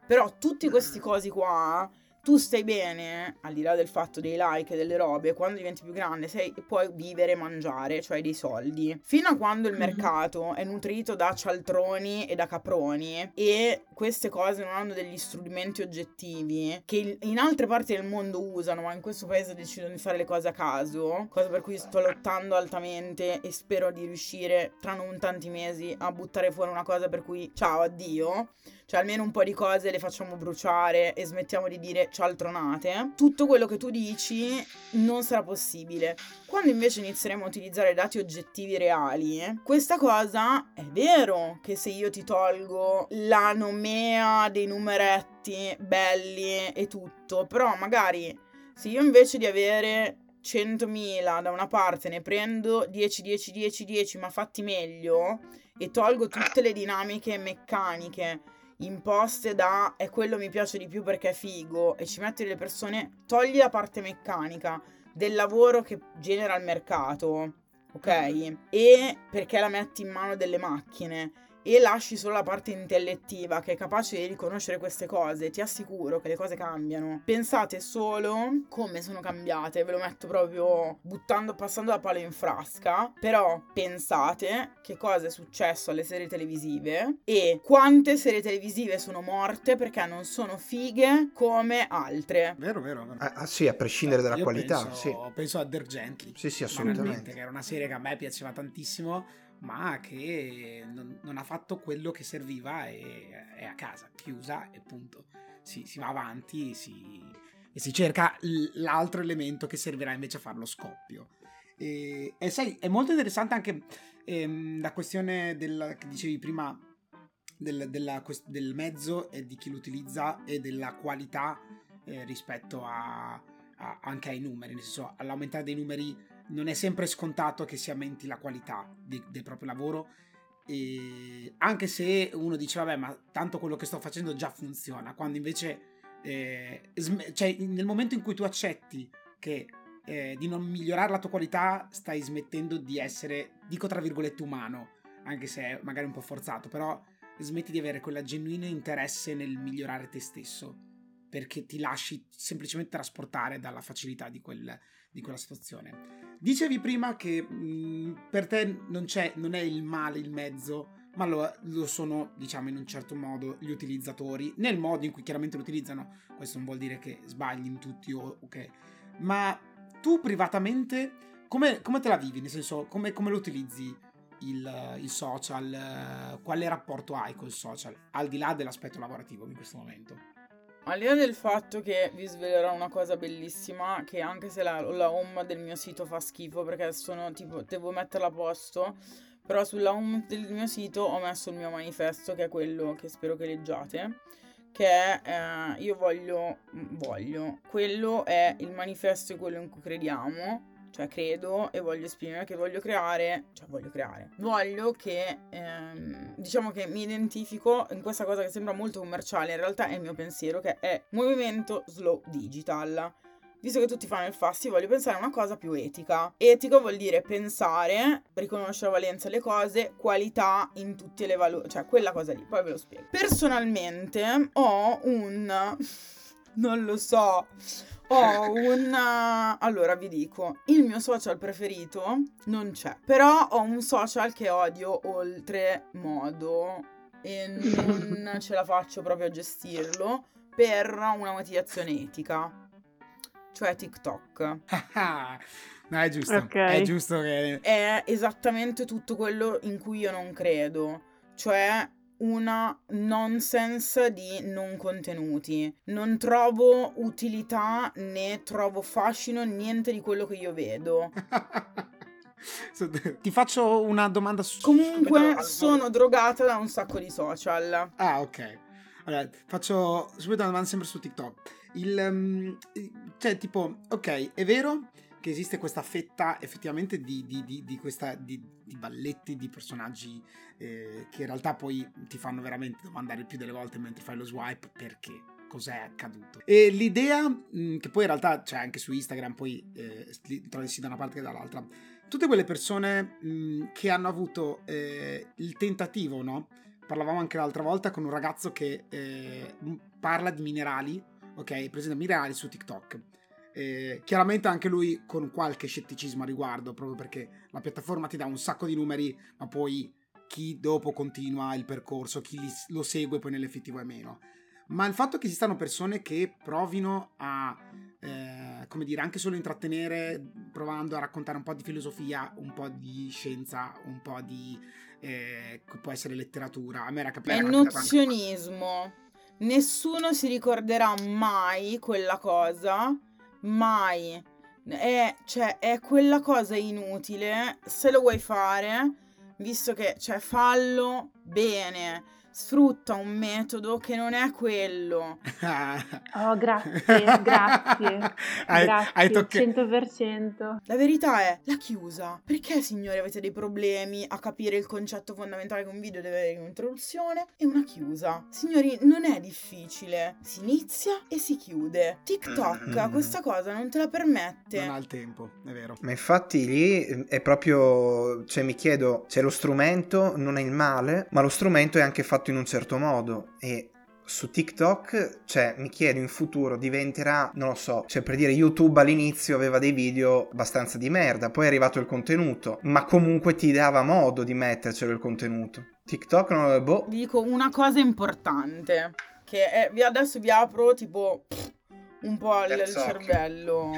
Però tutti questi cosi qua tu stai bene, al di là del fatto dei like e delle robe, quando diventi più grande sei, puoi vivere e mangiare, cioè dei soldi. Fino a quando il mercato è nutrito da cialtroni e da caproni e queste cose non hanno degli strumenti oggettivi che in altre parti del mondo usano, ma in questo paese decidono di fare le cose a caso, cosa per cui sto lottando altamente e spero di riuscire tra non tanti mesi a buttare fuori una cosa per cui ciao, addio cioè almeno un po' di cose le facciamo bruciare e smettiamo di dire cialtronate, tutto quello che tu dici non sarà possibile. Quando invece inizieremo a utilizzare dati oggettivi reali, questa cosa è vero che se io ti tolgo la nomea dei numeretti belli e tutto, però magari se io invece di avere 100.000 da una parte ne prendo 10, 10, 10, 10, ma fatti meglio e tolgo tutte le dinamiche meccaniche imposte da è quello mi piace di più perché è figo e ci metti le persone, togli la parte meccanica del lavoro che genera il mercato, ok? E perché la metti in mano delle macchine e lasci solo la parte intellettiva che è capace di riconoscere queste cose, ti assicuro che le cose cambiano. Pensate solo come sono cambiate, ve lo metto proprio buttando, passando la palla in frasca, però pensate che cosa è successo alle serie televisive e quante serie televisive sono morte perché non sono fighe come altre.
Vero, vero. vero.
Ah, ah, sì, a prescindere dalla
Io
qualità,
penso,
sì.
penso a Dirk Gently.
Sì, sì, assolutamente.
Che era una serie che a me piaceva tantissimo, ma che non, non ha fatto quello che serviva e è a casa, chiusa e punto. Si, si va avanti si, e si cerca l'altro elemento che servirà invece a fare lo scoppio. E, e sai, è molto interessante anche ehm, la questione del, che dicevi prima del, della del mezzo e di chi lo utilizza e della qualità eh, rispetto a, a- anche ai numeri, nel senso all'aumentare dei numeri non è sempre scontato che si aumenti la qualità di- del proprio lavoro e anche se uno dice vabbè ma tanto quello che sto facendo già funziona quando invece eh, sm- cioè nel momento in cui tu accetti che eh, di non migliorare la tua qualità stai smettendo di essere dico tra virgolette umano anche se è magari un po' forzato però smetti di avere quella genuino interesse nel migliorare te stesso perché ti lasci semplicemente trasportare dalla facilità di, quel, di quella situazione. Dicevi prima che mh, per te non, non è il male il mezzo, ma lo, lo, sono, diciamo, in un certo modo gli utilizzatori, nel modo in cui chiaramente lo utilizzano. Questo non vuol dire che sbagli in tutti o ok. Ma tu privatamente come, come te la vivi? Nel senso, come, come lo utilizzi il, il, social? Quale rapporto hai col social? Al di là dell'aspetto lavorativo in questo momento.
Al di là del fatto che vi svelerò una cosa bellissima, che anche se la, la home del mio sito fa schifo perché sono tipo, devo metterla a posto, però sulla home del mio sito ho messo il mio manifesto, che è quello che spero che leggiate, che è eh, io voglio, voglio, quello è il manifesto, quello in cui crediamo, cioè credo e voglio esprimere che voglio creare, cioè voglio creare, voglio che ehm, diciamo che mi identifico in questa cosa che sembra molto commerciale, in realtà è il mio pensiero che è movimento slow digital. Visto che tutti fanno il fast, io voglio pensare a una cosa più etica. Etico vuol dire pensare, riconoscere la valenza delle cose, qualità in tutte le valori, cioè quella cosa lì, poi ve lo spiego. Personalmente ho un... non lo so, ho un... Allora vi dico, il mio social preferito non c'è, però ho un social che odio oltre modo e non ce la faccio proprio a gestirlo per una motivazione etica, cioè TikTok.
no, è giusto, okay. è giusto che...
È esattamente tutto quello in cui io non credo, cioè una nonsense di non contenuti. Non trovo utilità né trovo fascino niente di quello che io vedo.
Ti faccio una domanda
su... Comunque sono drogata da un sacco di social.
Ah, ok. Allora, faccio subito una domanda sempre su TikTok. Il, um, cioè, tipo, ok, è vero che esiste questa fetta effettivamente di, di, di, di questa, balletti, di personaggi eh, che in realtà poi ti fanno veramente domandare il più delle volte mentre fai lo swipe perché cos'è accaduto. E l'idea, mh, che poi in realtà c'è anche su Instagram, poi eh, trovi da una parte che dall'altra, tutte quelle persone mh, che hanno avuto eh, il tentativo, no? Parlavamo anche l'altra volta con un ragazzo che eh, parla di minerali, ok? Presenta minerali su TikTok. Eh, chiaramente anche lui con qualche scetticismo a riguardo, proprio perché la piattaforma ti dà un sacco di numeri, ma poi chi dopo continua il percorso, chi lo segue poi nell'effettivo è meno. Ma il fatto che esistano persone che provino a, eh, come dire, anche solo intrattenere, provando a raccontare un po' di filosofia, un po' di scienza, un po' di... Eh, può essere letteratura, a me era capito.
È nozionismo. Nessuno si ricorderà mai quella cosa mai. È, cioè, è quella cosa inutile. Se lo vuoi fare, visto che, cioè, fallo bene sfrutta un metodo che non è quello.
oh, grazie, grazie. hai, grazie, hai tocca... 100%.
La verità è la chiusa. Perché, signori, avete dei problemi a capire il concetto fondamentale che un video deve avere un'introduzione e una chiusa? Signori, non è difficile. Si inizia e si chiude. TikTok questa cosa non te la permette.
Non ha il tempo, è vero.
Ma infatti lì è proprio, cioè mi chiedo, c'è lo strumento, non è il male, ma lo strumento è anche fatto fatto in un certo modo e su TikTok, cioè mi chiedo in futuro diventerà, non lo so, cioè per dire YouTube all'inizio aveva dei video abbastanza di merda, poi è arrivato il contenuto, ma comunque ti dava modo di mettercelo il contenuto. TikTok non boh.
Dico una cosa importante, che è, adesso vi apro tipo un po' il, il cervello.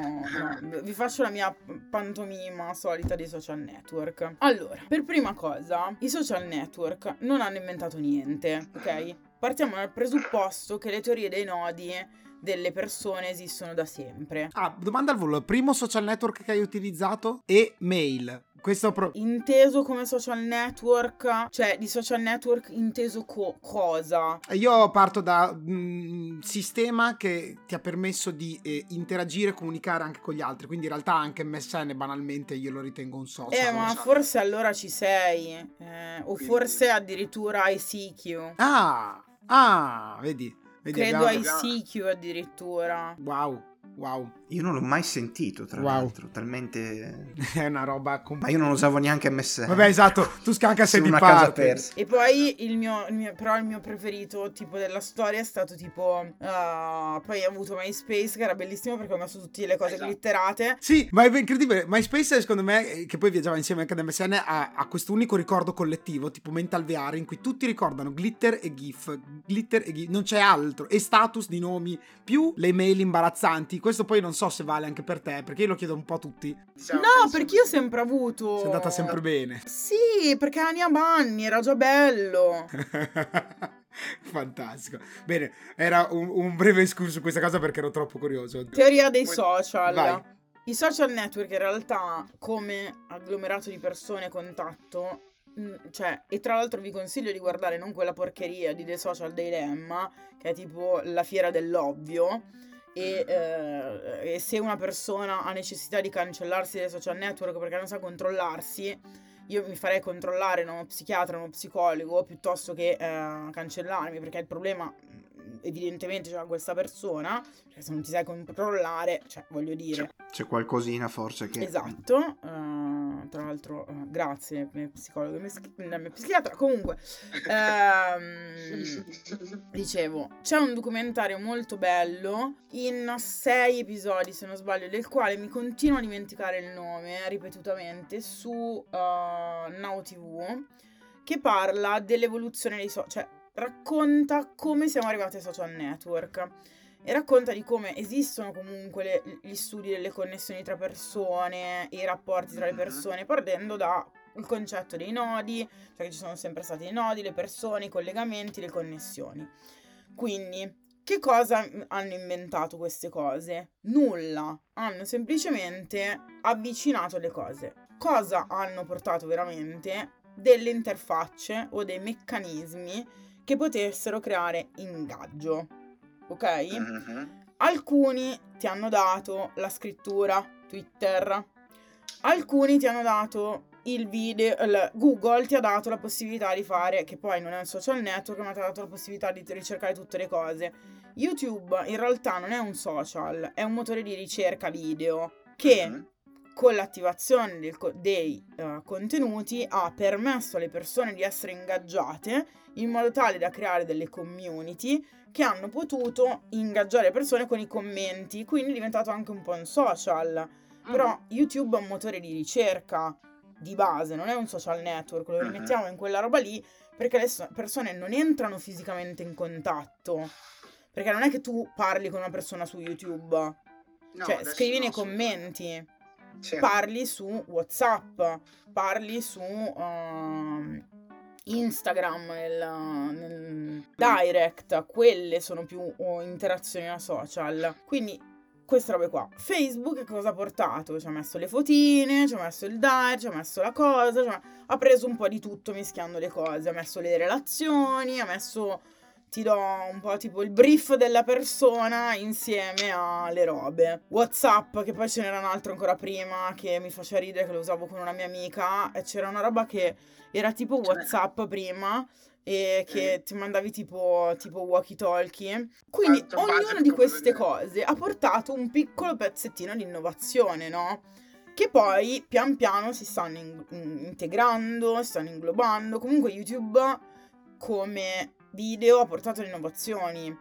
No, vi faccio la mia pantomima solita dei social network. Allora, per prima cosa, i social network non hanno inventato niente, ok? Partiamo dal presupposto che le teorie dei nodi delle persone esistono da sempre.
Ah, domanda al volo, primo social network che hai utilizzato e mail. Questo pro-
inteso come social network, cioè di social network inteso co- cosa?
Io parto da un sistema che ti ha permesso di eh, interagire e comunicare anche con gli altri, quindi in realtà anche MSN banalmente io lo ritengo un social.
Eh, ma forse allora ci sei, eh, o forse addirittura ICQ.
Ah, ah, vedi. vedi
Credo abbiamo... ICQ addirittura.
Wow. Wow.
Io non l'ho mai sentito, tra wow. l'altro, talmente...
È una roba...
Comp- Ma io non usavo neanche MSN.
Vabbè, esatto, tu scacca sei di una parte. casa persa.
E poi il mio, il mio, però il mio preferito tipo della storia è stato tipo... Uh, poi ho avuto MySpace che era bellissimo perché ho messo tutte le cose esatto. glitterate.
Sì, ma è incredibile. MySpace secondo me, che poi viaggiava insieme anche ad MSN, ha, ha questo unico ricordo collettivo, tipo Mental VR, in cui tutti ricordano glitter e GIF. Glitter e GIF, non c'è altro. E status di nomi, più le mail imbarazzanti. Questo poi non so se vale anche per te, perché io lo chiedo un po' a tutti.
Diciamo no, perché io ho sempre avuto.
Sei andata sempre bene.
Sì, perché Ania Banni era già bello.
Fantastico. Bene, era un, un, breve escurso su questa cosa perché ero troppo curioso.
Teoria dei social. Vai. I social network in realtà come agglomerato di persone contatto mm, cioè, e tra l'altro vi consiglio di guardare non quella porcheria di The Social Dilemma, che è tipo la fiera dell'ovvio, e, eh, e, se una persona ha necessità di cancellarsi dai social network perché non sa controllarsi, io mi farei controllare da uno psichiatra, uno psicologo, piuttosto che eh, cancellarmi, perché il problema evidentemente c'è questa persona, perché se non ti sai controllare, cioè voglio dire...
C'è, c'è qualcosina forse che...
Esatto, uh, tra l'altro uh, grazie mio psicologo mia, mia psichiatra, comunque, uh, dicevo, c'è un documentario molto bello in sei episodi se non sbaglio, del quale mi continuo a dimenticare il nome ripetutamente su uh, Now TV che parla dell'evoluzione dei social, cioè racconta come siamo arrivati ai social network e racconta di come esistono comunque le, gli studi delle connessioni tra persone e i rapporti tra le persone, partendo dal concetto dei nodi, cioè che ci sono sempre stati i nodi, le persone, i collegamenti, le connessioni. Quindi, che cosa hanno inventato queste cose? Nulla, hanno semplicemente avvicinato le cose. Cosa hanno portato veramente? Delle interfacce o dei meccanismi che potessero creare ingaggio. Ok? Mm-hmm. Alcuni ti hanno dato la scrittura, Twitter. Alcuni ti hanno dato il video, il Google ti ha dato la possibilità di fare, che poi non è un social network, ma ti ha dato la possibilità di ricercare tutte le cose. YouTube in realtà non è un social, è un motore di ricerca video che uh-huh. Con l'attivazione del, dei uh, contenuti ha permesso alle persone di essere ingaggiate in modo tale da creare delle community che hanno potuto ingaggiare persone con i commenti, quindi è diventato anche un po' un social. Uh-huh. Però YouTube è un motore di ricerca di base, non è un social network, lo rimettiamo in quella roba lì perché le persone non entrano fisicamente in contatto. Perché non è che tu parli con una persona su YouTube, no, cioè scrivi nei commenti, sì. parli su WhatsApp, parli su uh, Instagram, nel, nel, direct, quelle sono più uh, interazioni a social. Quindi queste robe qua. Facebook cosa ha portato? Ci ha messo le fotine, ci ha messo il dare, ci ha messo la cosa, cioè, ha preso un po' di tutto mischiando le cose, ha messo le relazioni, ha messo ti do un po' tipo il brief della persona insieme alle robe. WhatsApp, che poi ce n'era un altro ancora prima che mi faceva ridere, che lo usavo con una mia amica, e c'era una roba che era tipo WhatsApp prima e che ti mandavi tipo, tipo walkie talkie. Quindi ognuna di queste cose ha portato un piccolo pezzettino di innovazione, no? Che poi pian piano si stanno in- integrando, si stanno inglobando. Comunque YouTube come video ha portato le innovazioni.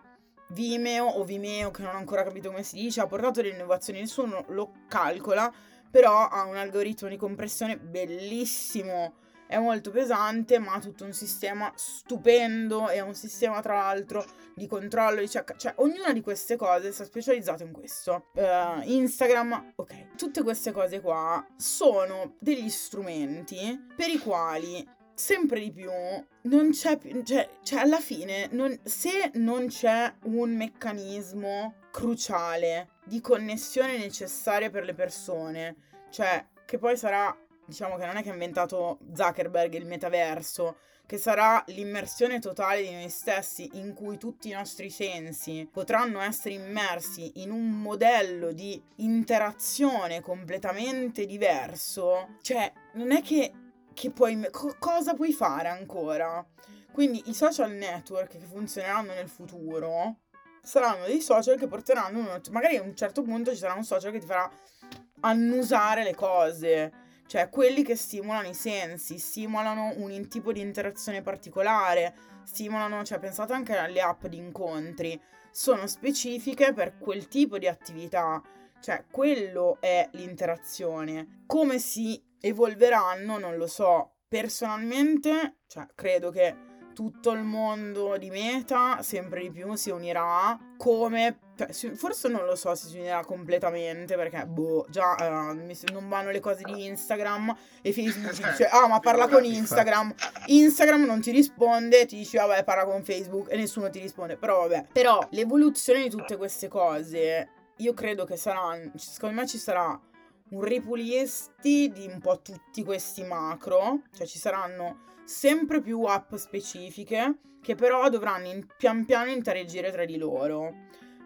Vimeo o Vimeo, che non ho ancora capito come si dice, ha portato le innovazioni, nessuno lo calcola, però ha un algoritmo di compressione bellissimo è molto pesante, ma ha tutto un sistema stupendo e un sistema tra l'altro di controllo, di cioè, cioè ognuna di queste cose sta specializzata in questo. Uh, Instagram, ok. Tutte queste cose qua sono degli strumenti per i quali sempre di più non c'è più, cioè, cioè alla fine, non, se non c'è un meccanismo cruciale di connessione necessaria per le persone, cioè che poi sarà diciamo che non è che ha inventato Zuckerberg il metaverso, che sarà l'immersione totale di noi stessi in cui tutti i nostri sensi potranno essere immersi in un modello di interazione completamente diverso, cioè non è che, che puoi... Co- cosa puoi fare ancora? Quindi i social network che funzioneranno nel futuro saranno dei social che porteranno, magari a un certo punto ci sarà un social che ti farà annusare le cose cioè quelli che stimolano i sensi, stimolano un tipo di interazione particolare, stimolano, cioè pensate anche alle app di incontri, sono specifiche per quel tipo di attività, cioè quello è l'interazione. Come si evolveranno non lo so. Personalmente, cioè credo che tutto il mondo di Meta sempre di più si unirà come cioè, forse non lo so se si unirà completamente perché boh già uh, non vanno le cose di Instagram e Facebook ti dice ah ma parla con Instagram. Instagram non ti risponde ti dice vabbè parla con Facebook. E nessuno ti risponde. Però vabbè. Però l'evoluzione di tutte queste cose io credo che saranno secondo me ci sarà un ripulisti di un po' tutti questi macro cioè ci saranno sempre più app specifiche che però dovranno in, pian piano interagire tra di loro.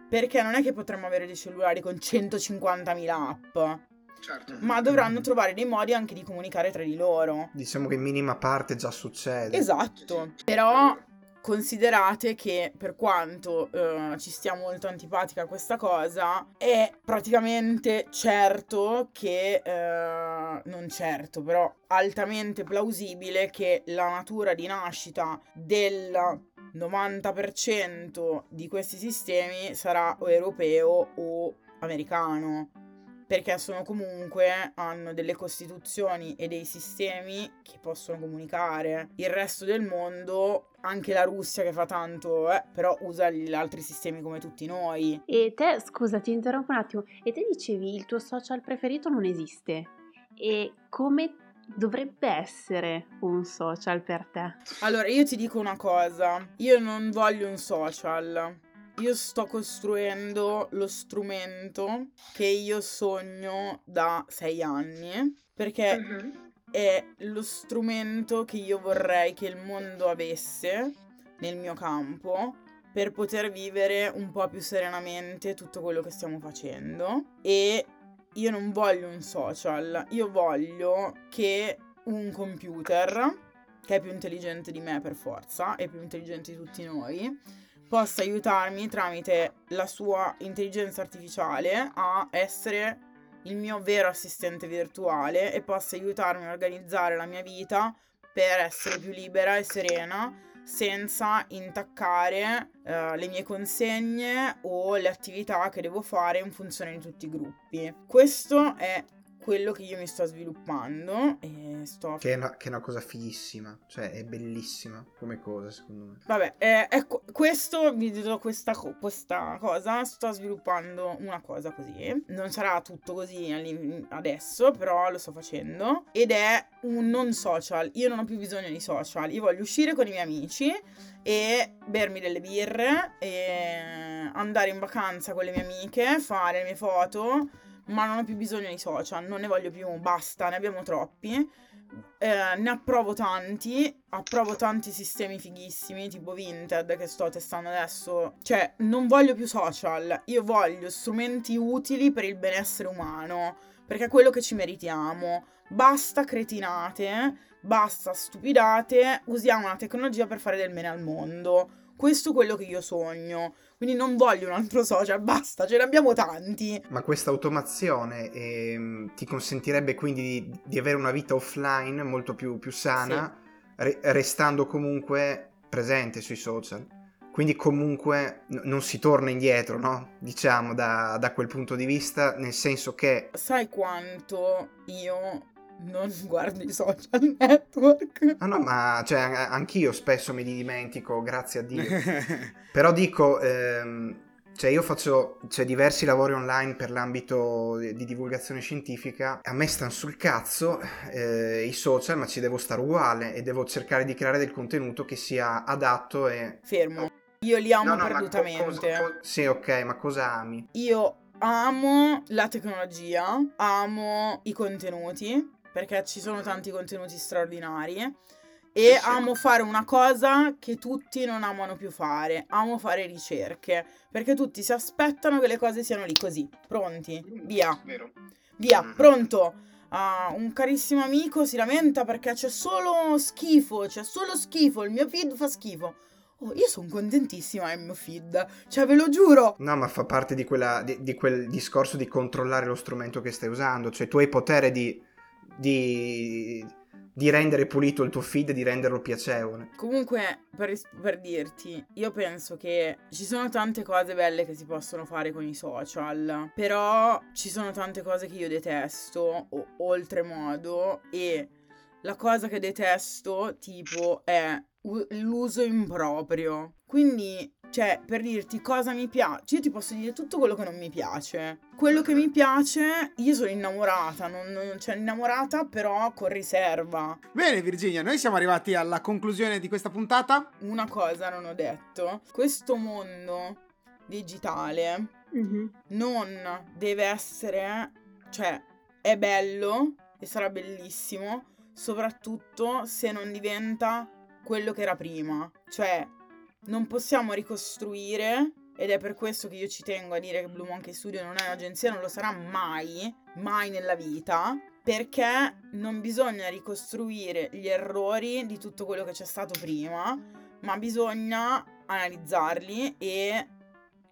Perché non è che potremmo avere dei cellulari con 150.000 app. Certo. Ma dovranno trovare dei modi anche di comunicare tra di loro.
Diciamo che in minima parte già succede.
Esatto. Però considerate che per quanto uh, ci stia molto antipatica questa cosa, è praticamente certo che, uh, non certo, però altamente plausibile che la natura di nascita del 90% di questi sistemi sarà o europeo o americano perché sono comunque, hanno delle costituzioni e dei sistemi che possono comunicare. Il resto del mondo, anche la Russia che fa tanto, eh, però usa gli altri sistemi come tutti noi.
E te, scusa, ti interrompo un attimo, e te dicevi il tuo social preferito non esiste. E come dovrebbe essere un social per te?
Allora, io ti dico una cosa, io non voglio un social io sto costruendo lo strumento che io sogno da sei anni perché uh-huh. è lo strumento che io vorrei che il mondo avesse nel mio campo per poter vivere un po' più serenamente tutto quello che stiamo facendo e io non voglio un social, io voglio che un computer, che è più intelligente di me per forza, è più intelligente di tutti noi, possa aiutarmi tramite la sua intelligenza artificiale a essere il mio vero assistente virtuale e possa aiutarmi a organizzare la mia vita per essere più libera e serena senza intaccare uh, le mie consegne o le attività che devo fare in funzione di tutti i gruppi. Questo è quello che io mi sto sviluppando e sto...
Che è una, che è una cosa fighissima, cioè è bellissima come cosa secondo me.
Vabbè, eh, ecco, questo, vi do questa, questa cosa, sto sviluppando una cosa così, non sarà tutto così adesso, però lo sto facendo, ed è un non social, io non ho più bisogno di social, io voglio uscire con i miei amici e bermi delle birre e andare in vacanza con le mie amiche, fare le mie foto ma non ho più bisogno di social, non ne voglio più, basta, ne abbiamo troppi. Eh, ne approvo tanti, approvo tanti sistemi fighissimi, tipo Vinted che sto testando adesso. Cioè, non voglio più social, io voglio strumenti utili per il benessere umano, perché è quello che ci meritiamo. Basta cretinate, basta stupidate, usiamo la tecnologia per fare del bene al mondo. Questo è quello che io sogno. Quindi non voglio un altro social, basta, ce ne abbiamo tanti.
Ma questa automazione eh, ti consentirebbe quindi di, di, avere una vita offline molto più, più sana, sì. re- restando comunque presente sui social. Quindi comunque n- non si torna indietro, no? Diciamo da, da quel punto di vista, nel senso che...
Sai quanto io non guardo i social network.
Ah no, ma cioè, anch'io spesso mi dimentico, grazie a Dio. Però dico, ehm, cioè io faccio cioè, diversi lavori online per l'ambito di, di divulgazione scientifica. A me stanno sul cazzo eh, i social, ma ci devo stare uguale e devo cercare di creare del contenuto che sia adatto e...
Fermo. Io li amo no, no, perdutamente. Co- cosa, co-
sì, ok, ma cosa ami?
Io amo la tecnologia, amo i contenuti perché ci sono tanti contenuti straordinari. E sì. amo fare una cosa che tutti non amano più fare. Amo fare ricerche. Perché tutti si aspettano che le cose siano lì così, pronti. Via.
Vero.
Via, mm. pronto. Uh, un carissimo amico si lamenta perché c'è solo schifo, c'è solo schifo, il mio feed fa schifo. Oh, io sono contentissima nel mio feed, cioè ve lo giuro.
No, ma fa parte di, quella, di, di quel discorso di controllare lo strumento che stai usando, cioè tu hai potere di di, di rendere pulito il tuo feed, di renderlo piacevole.
Comunque, per, per, dirti, io penso che ci sono tante cose belle che si possono fare con i social, però ci sono tante cose che io detesto, o, oltremodo, e la cosa che detesto, tipo, è l'uso improprio. Quindi cioè, per dirti cosa mi piace, io ti posso dire tutto quello che non mi piace. Quello che mi piace, io sono innamorata, non, non cioè innamorata però con riserva.
Bene Virginia, noi siamo arrivati alla conclusione di questa puntata.
Una cosa non ho detto, questo mondo digitale mm-hmm. non deve essere, cioè è bello e sarà bellissimo, soprattutto se non diventa quello che era prima. Cioè, non possiamo ricostruire ed è per questo che io ci tengo a dire che Blue Monkey Studio non è un'agenzia, non lo sarà mai, mai nella vita, perché non bisogna ricostruire gli errori di tutto quello che c'è stato prima, ma bisogna analizzarli e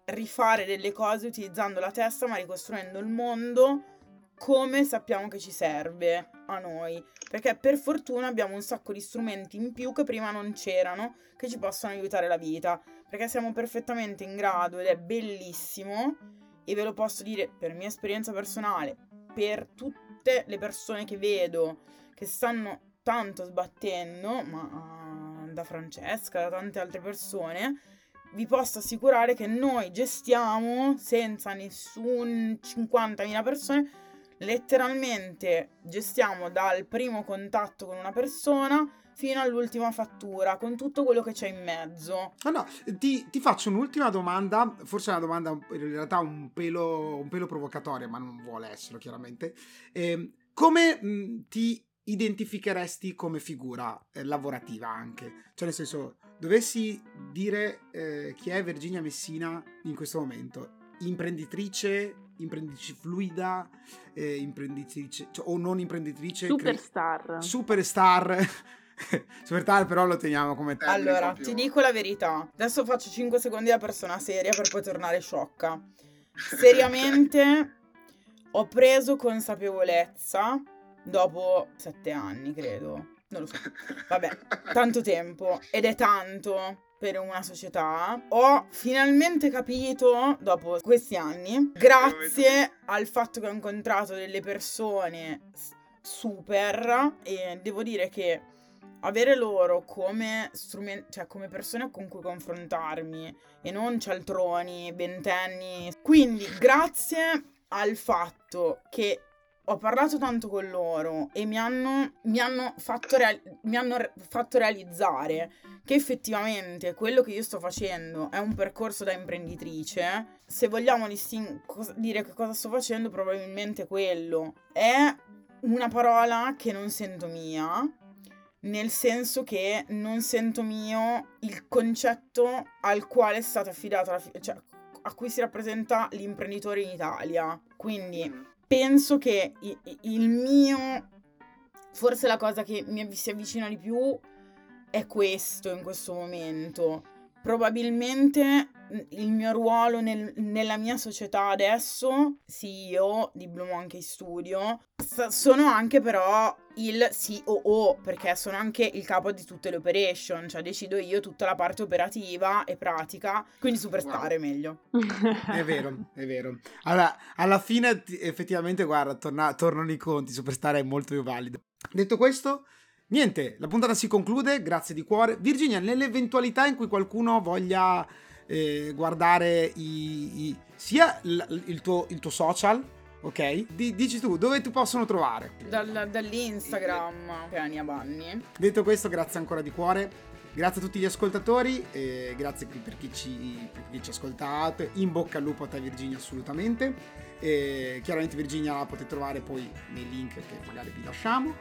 rifare delle cose utilizzando la testa, ma ricostruendo il mondo come sappiamo che ci serve a noi. Perché per fortuna abbiamo un sacco di strumenti in più che prima non c'erano, che ci possono aiutare la vita. Perché siamo perfettamente in grado ed è bellissimo, e ve lo posso dire per mia esperienza personale, per tutte le persone che vedo che stanno tanto sbattendo, ma uh, da Francesca, da tante altre persone, vi posso assicurare che noi gestiamo senza nessun 50.000 persone letteralmente gestiamo dal primo contatto con una persona fino all'ultima fattura, con tutto quello che c'è in mezzo.
Ah no, ti, ti faccio un'ultima domanda, forse una domanda in realtà un pelo, un pelo provocatoria, ma non vuole esserlo chiaramente. Eh, come mh, ti identificheresti come figura eh, lavorativa anche? Cioè nel senso, dovessi dire eh, chi è Virginia Messina in questo momento? Imprenditrice, imprenditrice fluida, eh, imprenditrice cioè, o non imprenditrice.
Superstar.
Cre- superstar. Superstar però lo teniamo come termine.
Allora, ti dico la verità. Adesso faccio 5 secondi da persona seria per poi tornare sciocca. Seriamente ho preso consapevolezza dopo 7 anni, credo. Non lo so. Vabbè, tanto tempo. Ed è tanto per una società. Ho finalmente capito, dopo questi anni, grazie al fatto che ho incontrato delle persone super, e devo dire che avere loro come strumenti, cioè come persone con cui confrontarmi e non cialtroni, ventenni. Quindi, grazie al fatto che ho parlato tanto con loro e mi hanno, mi hanno, fatto, real- mi hanno re- fatto realizzare che effettivamente quello che io sto facendo è un percorso da imprenditrice. Se vogliamo distin- cos- dire che cosa sto facendo, probabilmente quello è una parola che non sento mia, nel senso che non sento mio il concetto al quale è stata affidata la fi- cioè a cui si rappresenta l'imprenditore in Italia. Quindi penso che il mio forse la cosa che mi si avvicina di più è questo in questo momento. Probabilmente mm, il mio ruolo nel- nella mia società adesso, CEO di Blue Monkey Studio, s- sono anche però il COO, perché sono anche il capo di tutte le operation, cioè decido io tutta la parte operativa e pratica, quindi superstar è meglio.
È vero, è vero. Allora, alla fine ti- effettivamente, guarda, torna- tornano i conti, Superstar è molto più valido. Detto questo, niente, la puntata si conclude, grazie di cuore. Virginia, nell'eventualità in cui qualcuno voglia eh, guardare i, i- sia l- il, tuo, il tuo social, ok? Di- dici tu, dove ti possono trovare?
Dal- dall'Instagram Piania Banni.
Detto questo, grazie ancora di cuore. Grazie a tutti gli ascoltatori, e grazie per chi, ci, per chi ci ha ascoltato. In bocca al lupo a te, Virginia, assolutamente. E chiaramente, Virginia la potete trovare poi nei link che magari vi lasciamo.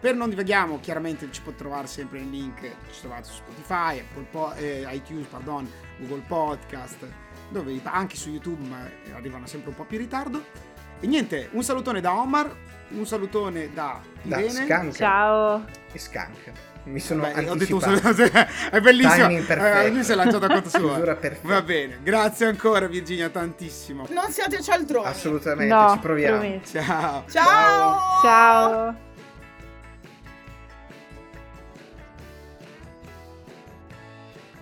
Per non divaghiamo, chiaramente ci potete trovare sempre nel link, ci trovate su Spotify, Apple Po- eh, iTunes, pardon, Google Podcast, dove anche su YouTube, ma arrivano sempre un po' più in ritardo. E niente, un salutone da Omar, un salutone da
Da
Irene.
Skank
Ciao.
e Skank. Mi sono
Beh, ho detto un
anticipato.
saluto, è bellissimo. Eh, lui si è lanciato a.
Chiusura perfetta.
Va bene, grazie ancora Virginia tantissimo.
Non siate cialtroni.
Assolutamente,
No,
ci proviamo.
promesso.
Ciao.
Ciao!
Ciao.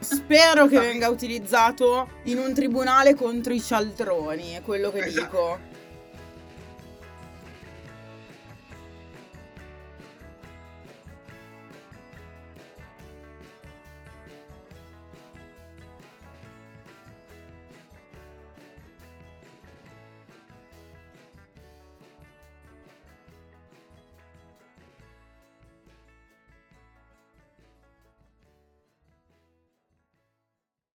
Spero che venga utilizzato in un tribunale contro i cialtroni, è quello che
Esatto.
dico.